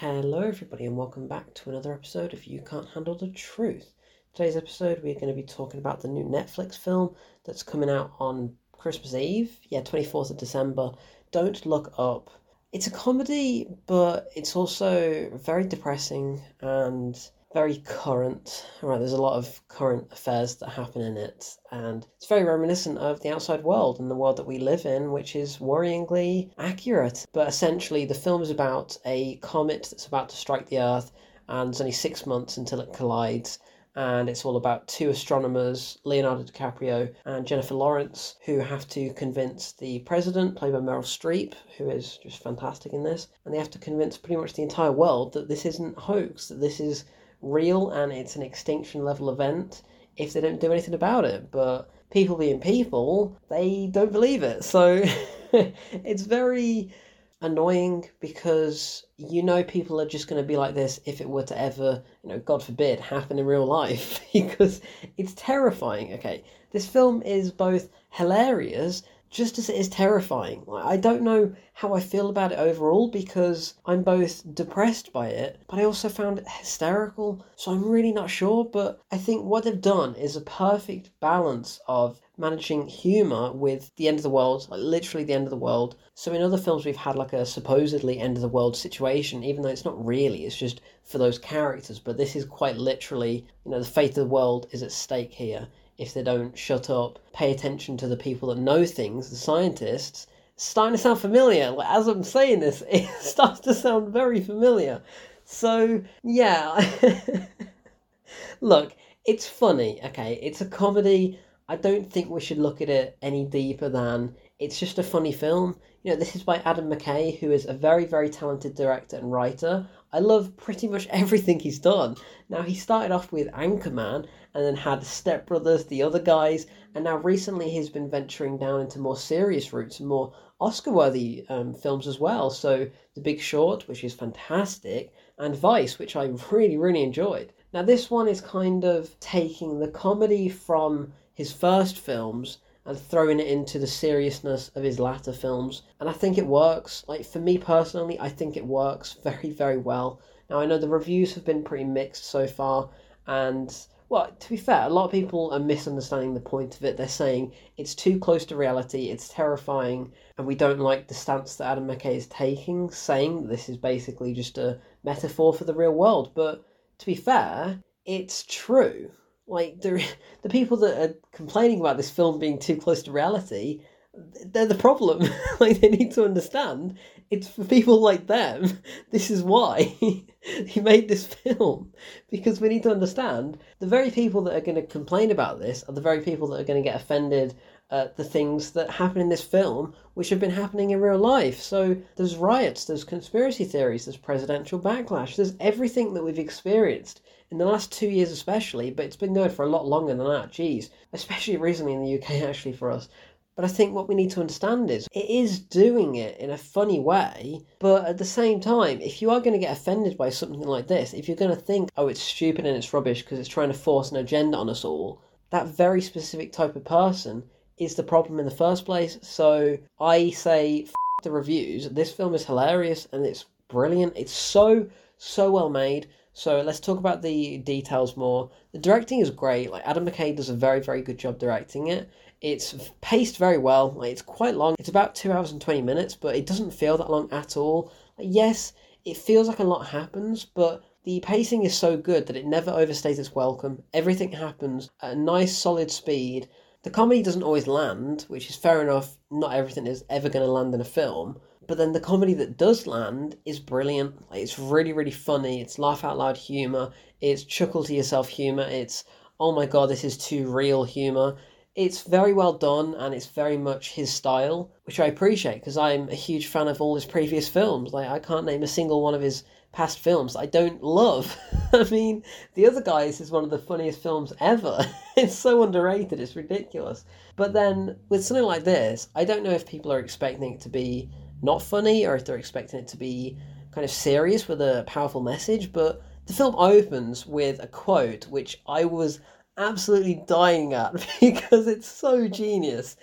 Hello, everybody, and welcome back to another episode of You Can't Handle the Truth. Today's episode, we're going to be talking about the new Netflix film that's coming out on Christmas Eve, yeah, 24th of December. Don't Look Up. It's a comedy, but it's also very depressing and very current. Right, there's a lot of current affairs that happen in it, and it's very reminiscent of the outside world and the world that we live in, which is worryingly accurate. But essentially, the film is about a comet that's about to strike the Earth, and it's only six months until it collides. And it's all about two astronomers, Leonardo DiCaprio and Jennifer Lawrence, who have to convince the president, played by Meryl Streep, who is just fantastic in this, and they have to convince pretty much the entire world that this isn't a hoax, that this is real and it's an extinction level event if they don't do anything about it. But people being people, they don't believe it. So it's very annoying because you know people are just going to be like this if it were to ever, you know, God forbid, happen in real life because it's terrifying. Okay, this film is both hilarious just as it is terrifying. Like, I don't know how I feel about it overall because I'm both depressed by it, but I also found it hysterical. So I'm really not sure. But I think what they've done is a perfect balance of managing humor with the end of the world, like literally the end of the world. So in other films, we've had like a supposedly end of the world situation, even though it's not really, it's just for those characters. But this is quite literally, you know, the fate of the world is at stake here if they don't shut up, pay attention to the people that know things, the scientists, starting to sound familiar. Like, as I'm saying this, it starts to sound very familiar. So, yeah. Look, it's funny, okay? It's a comedy. I don't think we should look at it any deeper than it's just a funny film. You know, this is by Adam McKay, who is a very, very talented director and writer. I love pretty much everything he's done. Now, he started off with Anchorman and then had Step Brothers, the other guys, and now recently he's been venturing down into more serious routes and more Oscar worthy um, films as well. So, The Big Short, which is fantastic, and Vice, which I really, really enjoyed. Now, this one is kind of taking the comedy from his first films and throwing it into the seriousness of his latter films. And I think it works. Like, for me personally, I think it works very, very well. Now, I know the reviews have been pretty mixed so far, and well, to be fair, a lot of people are misunderstanding the point of it. They're saying it's too close to reality, it's terrifying, and we don't like the stance that Adam McKay is taking, saying this is basically just a metaphor for the real world. But to be fair, it's true like the the people that are complaining about this film being too close to reality they're the problem. Like they need to understand it's for people like them. This is why he made this film. Because we need to understand the very people that are going to complain about this are the very people that are going to get offended at the things that happen in this film which have been happening in real life. So there's riots there's conspiracy theories there's presidential backlash there's everything that we've experienced in the last two years especially, but it's been going for a lot longer than that, geez. Especially recently in the UK, actually, for us. But I think what we need to understand is it is doing it in a funny way, but at the same time, if you are going to get offended by something like this, if you're going to think, oh, it's stupid and it's rubbish because it's trying to force an agenda on us all, that very specific type of person is the problem in the first place. So I say, the reviews. This film is hilarious and it's brilliant. It's so, so well made. So let's talk about the details more. The directing is great. Like Adam McKay does a very, very good job directing it. It's paced very well. Like it's quite long. It's about two hours and twenty minutes, but it doesn't feel that long at all. Like, yes, it feels like a lot happens, but the pacing is so good that it never overstays its welcome. Everything happens at a nice, solid speed. The comedy doesn't always land, which is fair enough. Not everything is ever going to land in a film but then the comedy that does land is brilliant. Like, it's really, really funny. It's laugh out loud humor. It's chuckle to yourself humor. It's oh my god, this is too real humor. It's very well done and it's very much his style, which I appreciate because I'm a huge fan of all his previous films. Like I can't name a single one of his past films I don't love. I mean, The Other Guys is one of the funniest films ever. it's so underrated, it's ridiculous. But then with something like this, I don't know if people are expecting it to be not funny or if they're expecting it to be kind of serious with a powerful message. But the film opens with a quote which I was absolutely dying at because it's so genius.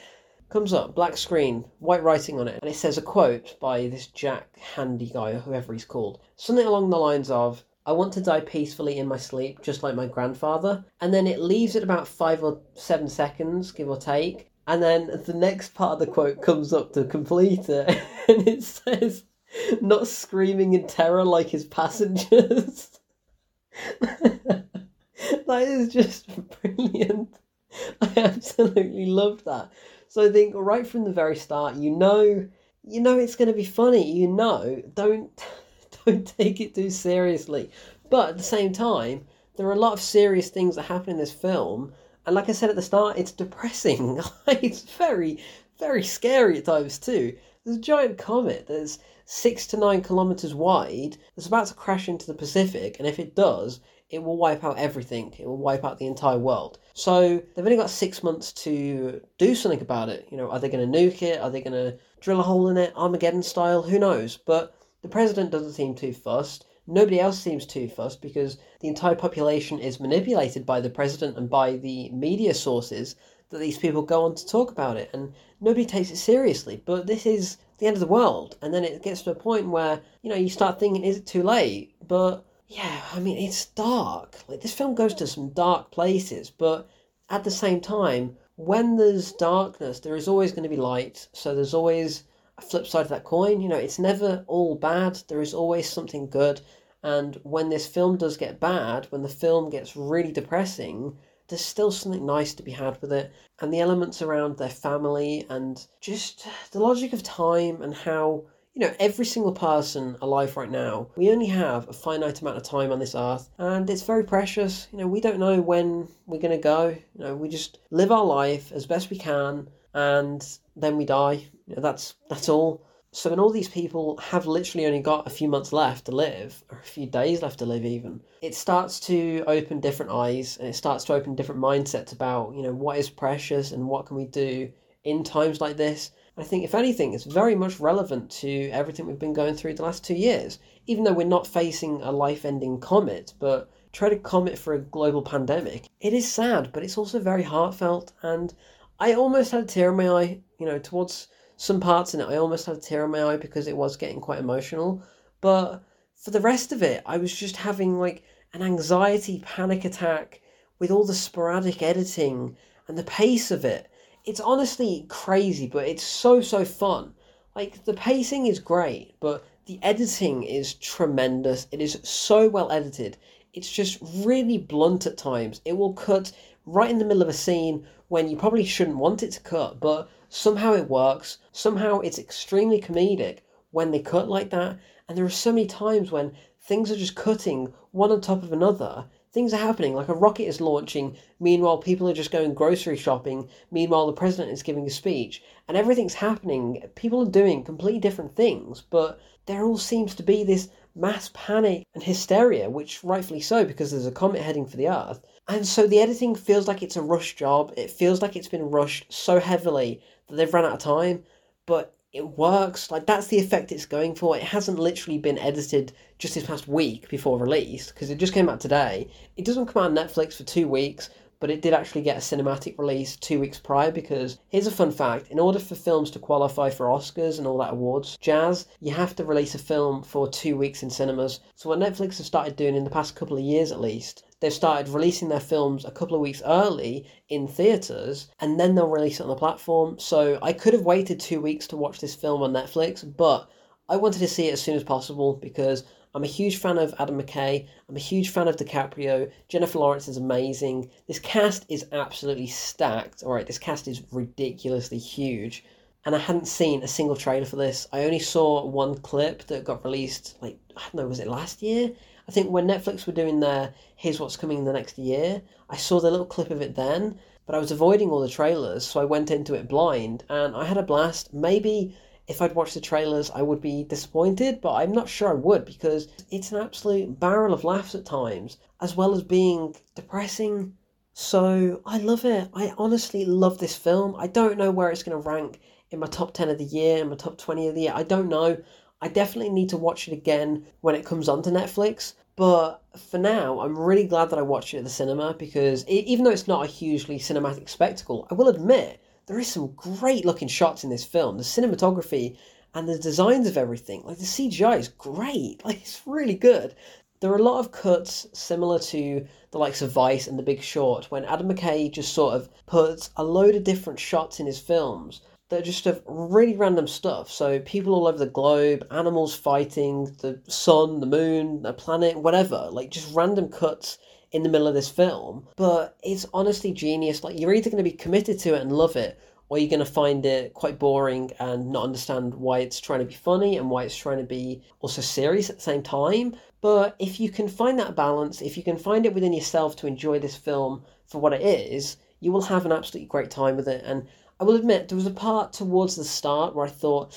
comes up, black screen, white writing on it, and it says a quote by this Jack Handey guy or whoever he's called. Something along the lines of, I want to die peacefully in my sleep, just like my grandfather. And then it leaves it about five or seven seconds, give or take. And then the next part of the quote comes up to complete it, and it says, not screaming in terror like his passengers. that is just brilliant. I absolutely love that. So I think right from the very start, you know, you know it's going to be funny. You know, don't don't take it too seriously. But at the same time, there are a lot of serious things that happen in this film, and like I said at the start, it's depressing. it's very, very scary at times too. There's a giant comet. There's six to nine kilometers wide that's about to crash into the Pacific, and if it does, it will wipe out everything. It will wipe out the entire world. So they've only got six months to do something about it. You know, are they going to nuke it? Are they going to drill a hole in it, Armageddon style? Who knows? But the president doesn't seem too fussed. Nobody else seems too fussed because the entire population is manipulated by the president and by the media sources that these people go on to talk about it, and nobody takes it seriously. But this is the end of the world. And then it gets to a point where, you know, you start thinking, is it too late? But yeah, I mean, it's dark. Like, this film goes to some dark places, but at the same time, when there's darkness, there is always going to be light. So there's always a flip side of that coin. You know, it's never all bad, there is always something good. And when this film does get bad, when the film gets really depressing, there's still something nice to be had with it. And the elements around their family and just the logic of time and how, you know, every single person alive right now, we only have a finite amount of time on this earth and it's very precious. You know, we don't know when we're going to go. You know, we just live our life as best we can and then we die. You know, that's that's all. So when all these people have literally only got a few months left to live, or a few days left to live even, it starts to open different eyes and it starts to open different mindsets about, you know, what is precious and what can we do in times like this. I think if anything, it's very much relevant to everything we've been going through the last two years. Even though we're not facing a life ending comet, but try to comet for a global pandemic. It is sad, but it's also very heartfelt and I almost had a tear in my eye, you know, towards some parts in it, I almost had a tear in my eye because it was getting quite emotional. But for the rest of it, I was just having like an anxiety panic attack with all the sporadic editing and the pace of it. It's honestly crazy, but it's so, so fun. Like, the pacing is great, but the editing is tremendous. It is so well edited. It's just really blunt at times. It will cut right in the middle of a scene when you probably shouldn't want it to cut, but somehow it works. Somehow it's extremely comedic when they cut like that. And there are so many times when things are just cutting one on top of another. Things are happening, like a rocket is launching. Meanwhile, people are just going grocery shopping. Meanwhile, the president is giving a speech. And everything's happening. People are doing completely different things, but there all seems to be this mass panic and hysteria, which rightfully so, because there's a comet heading for the Earth. And so the editing feels like it's a rush job. It feels like it's been rushed so heavily they've run out of time, but it works. Like that's the effect it's going for. It hasn't literally been edited just this past week before release because it just came out today. It doesn't come out on Netflix for two weeks, but it did actually get a cinematic release two weeks prior because here's a fun fact in order for films to qualify for Oscars and all that awards jazz, you have to release a film for two weeks in cinemas. So, what Netflix have started doing in the past couple of years at least they've started releasing their films a couple of weeks early in theatres and then they'll release it on the platform. So I could have waited two weeks to watch this film on Netflix, but I wanted to see it as soon as possible because I'm a huge fan of Adam McKay. I'm a huge fan of DiCaprio. Jennifer Lawrence is amazing. This cast is absolutely stacked. All right, this cast is ridiculously huge. And I hadn't seen a single trailer for this. I only saw one clip that got released, like, I don't know, was it last year? I think when Netflix were doing their Here's What's Coming in the Next Year, I saw the little clip of it then, but I was avoiding all the trailers, so I went into it blind and I had a blast. Maybe if I'd watched the trailers, I would be disappointed, but I'm not sure I would because it's an absolute barrel of laughs at times, as well as being depressing. So I love it. I honestly love this film. I don't know where it's going to rank in my top 10 of the year, in my top 20 of the year. I don't know. I definitely need to watch it again when it comes onto Netflix. But for now, I'm really glad that I watched it at the cinema because even though it's not a hugely cinematic spectacle, I will admit there is some great looking shots in this film. The cinematography and the designs of everything, like the CGI is great. Like it's really good. There are a lot of cuts similar to the likes of Vice and The Big Short, when Adam McKay just sort of puts a load of different shots in his films that are just of really random stuff. So people all over the globe, animals fighting, the sun, the moon, the planet, whatever. Like just random cuts in the middle of this film. But it's honestly genius. Like you're either going to be committed to it and love it, or you're going to find it quite boring and not understand why it's trying to be funny and why it's trying to be also serious at the same time. But if you can find that balance, if you can find it within yourself to enjoy this film for what it is, you will have an absolutely great time with it. And I will admit, there was a part towards the start where I thought,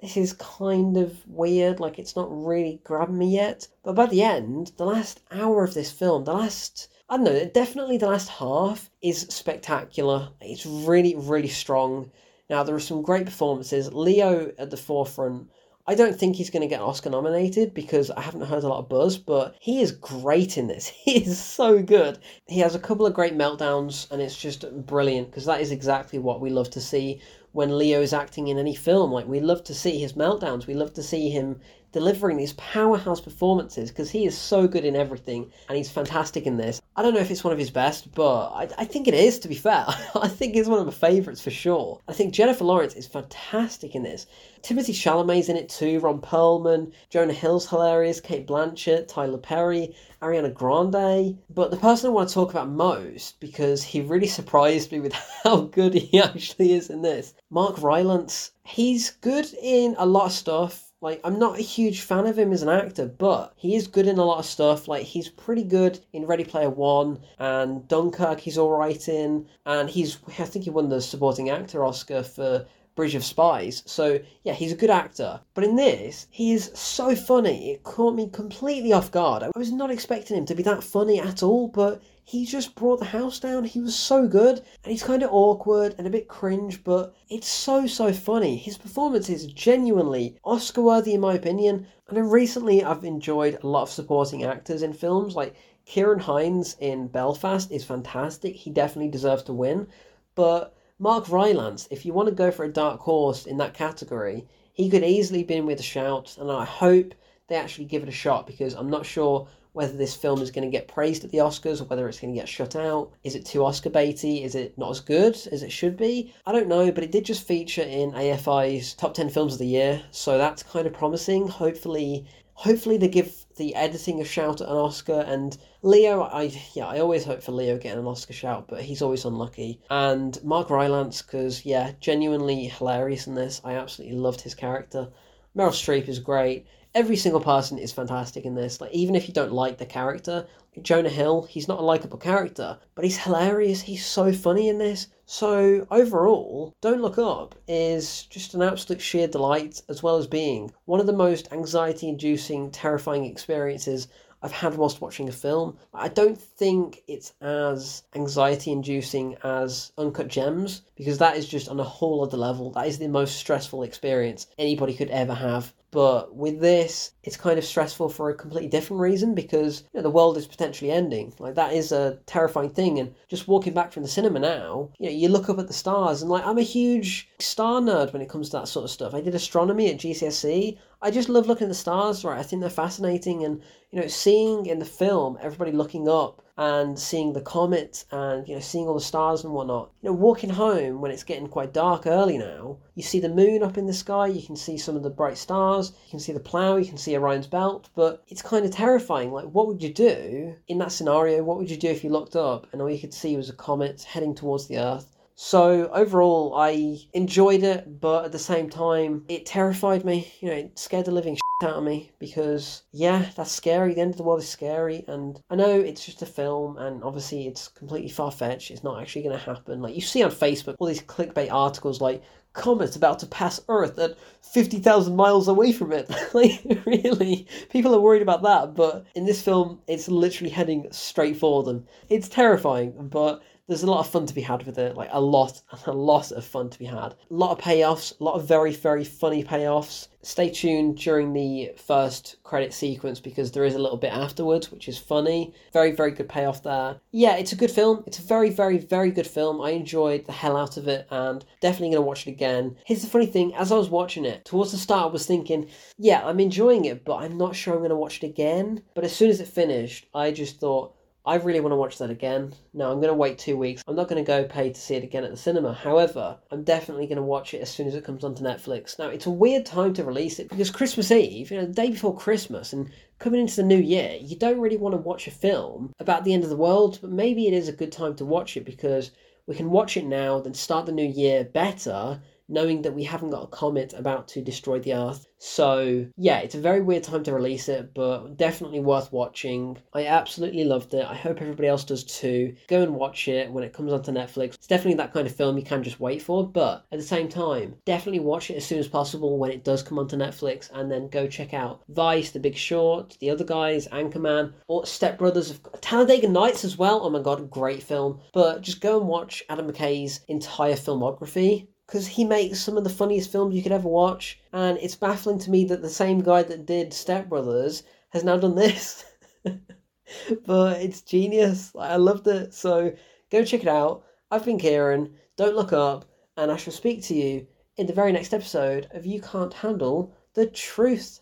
this is kind of weird, like it's not really grabbing me yet. But by the end, the last hour of this film, the last I don't know, definitely the last half is spectacular. It's really, really strong. Now, there are some great performances. Leo at the forefront. I don't think he's going to get Oscar nominated because I haven't heard a lot of buzz, but he is great in this. He is so good. He has a couple of great meltdowns, and it's just brilliant because that is exactly what we love to see when Leo is acting in any film. Like, we love to see his meltdowns, we love to see him delivering these powerhouse performances because he is so good in everything and he's fantastic in this. I don't know if it's one of his best, but I, I think it is, to be fair. I think it's one of my favourites for sure. I think Jennifer Lawrence is fantastic in this. Timothée Chalamet's in it too, Ron Perlman, Jonah Hill's hilarious, Cate Blanchett, Tyler Perry, Ariana Grande. But the person I want to talk about most, because he really surprised me with how good he actually is in this, Mark Rylance. He's good in a lot of stuff like, I'm not a huge fan of him as an actor, but he is good in a lot of stuff. Like, he's pretty good in Ready Player One and Dunkirk, he's alright in. And he's, I think he won the supporting actor Oscar for Bridge of Spies. So, yeah, he's a good actor. But in this, he is so funny. It caught me completely off guard. I was not expecting him to be that funny at all, but he just brought the house down. He was so good, and he's kind of awkward and a bit cringe, but it's so so funny. His performance is genuinely Oscar worthy in my opinion. And recently, I've enjoyed a lot of supporting actors in films. Like Ciarán Hinds in Belfast is fantastic. He definitely deserves to win. But Mark Rylance, if you want to go for a dark horse in that category, he could easily be in with a shout, and I hope they actually give it a shot because I'm not sure whether this film is going to get praised at the Oscars or whether it's going to get shut out. Is it too Oscar baity? Is it not as good as it should be? I don't know, but it did just feature in AFI's top 10 films of the year, so that's kind of promising. Hopefully, hopefully they give the editing a shout at an Oscar and Leo I yeah I always hope for Leo getting an Oscar shout but he's always unlucky and Mark Rylance because yeah genuinely hilarious in this I absolutely loved his character Meryl Streep is great every single person is fantastic in this. Like even if you don't like the character, Jonah Hill, he's not a likable character, but he's hilarious. He's so funny in this. So overall, Don't Look Up is just an absolute sheer delight, as well as being one of the most anxiety-inducing, terrifying experiences I've had whilst watching a film. I don't think it's as anxiety inducing as Uncut Gems because that is just on a whole other level. That is the most stressful experience anybody could ever have. But with this, it's kind of stressful for a completely different reason because you know, the world is potentially ending. Like that is a terrifying thing. And just walking back from the cinema now, you know, you look up at the stars and like I'm a huge star nerd when it comes to that sort of stuff. I did astronomy at GCSE. I just love looking at the stars, right? I think they're fascinating, and you know, seeing in the film everybody looking up and seeing the comet and you know seeing all the stars and whatnot. You know, walking home when it's getting quite dark early now, you see the moon up in the sky. You can see some of the bright stars. You can see the plough. You can see Orion's belt. But it's kind of terrifying. Like, what would you do in that scenario? What would you do if you looked up and all you could see was a comet heading towards the Earth? So overall, I enjoyed it, but at the same time, it terrified me. You know, it scared the living out of me because, yeah, that's scary. The end of the world is scary, and I know it's just a film, and obviously it's completely far fetched. It's not actually going to happen. Like you see on Facebook, all these clickbait articles like comet's about to pass Earth at 50,000 miles away from it. like, really, people are worried about that, but in this film, it's literally heading straight for them. It's terrifying, but there's a lot of fun to be had with it, like a lot, a lot of fun to be had. A lot of payoffs, a lot of very, very funny payoffs. Stay tuned during the first credit sequence because there is a little bit afterwards, which is funny. Very, very good payoff there. Yeah, it's a good film. It's a very, very, very good film. I enjoyed the hell out of it and definitely to watch it again. Here's the funny thing as I was watching it, towards the start, I was thinking, yeah, I'm enjoying it, but I'm not sure I'm to watch it again. But as soon as it finished, I just thought, I really want to watch that again. Now, I'm going to wait two weeks. I'm not going to go pay to see it again at the cinema. However, I'm definitely going to watch it as soon as it comes onto Netflix. Now, it's a weird time to release it because Christmas Eve, you know, the day before Christmas, and coming into the new year, you don't really want to watch a film about the end of the world, but maybe it is a good time to watch it because we can watch it now, then start the new year better knowing that we haven't got a comet about to destroy the Earth. So, yeah, it's a very weird time to release it, but definitely worth watching. I absolutely loved it. I hope everybody else does too. Go and watch it when it comes onto Netflix. It's definitely that kind of film you can just wait for, but at the same time, definitely watch it as soon as possible when it does come onto Netflix and then go check out Vice, The Big Short, The Other Guys, Anchorman, or Step Brothers, Talladega Nights as well. Oh my god, great film. But just go and watch Adam McKay's entire filmography because he makes some of the funniest films you could ever watch, and it's baffling to me that the same guy that did Step Brothers has now done this. but it's genius. I loved it. So go check it out. I've been Kieran. Don't look up, and I shall speak to you in the very next episode of You Can't Handle the Truth.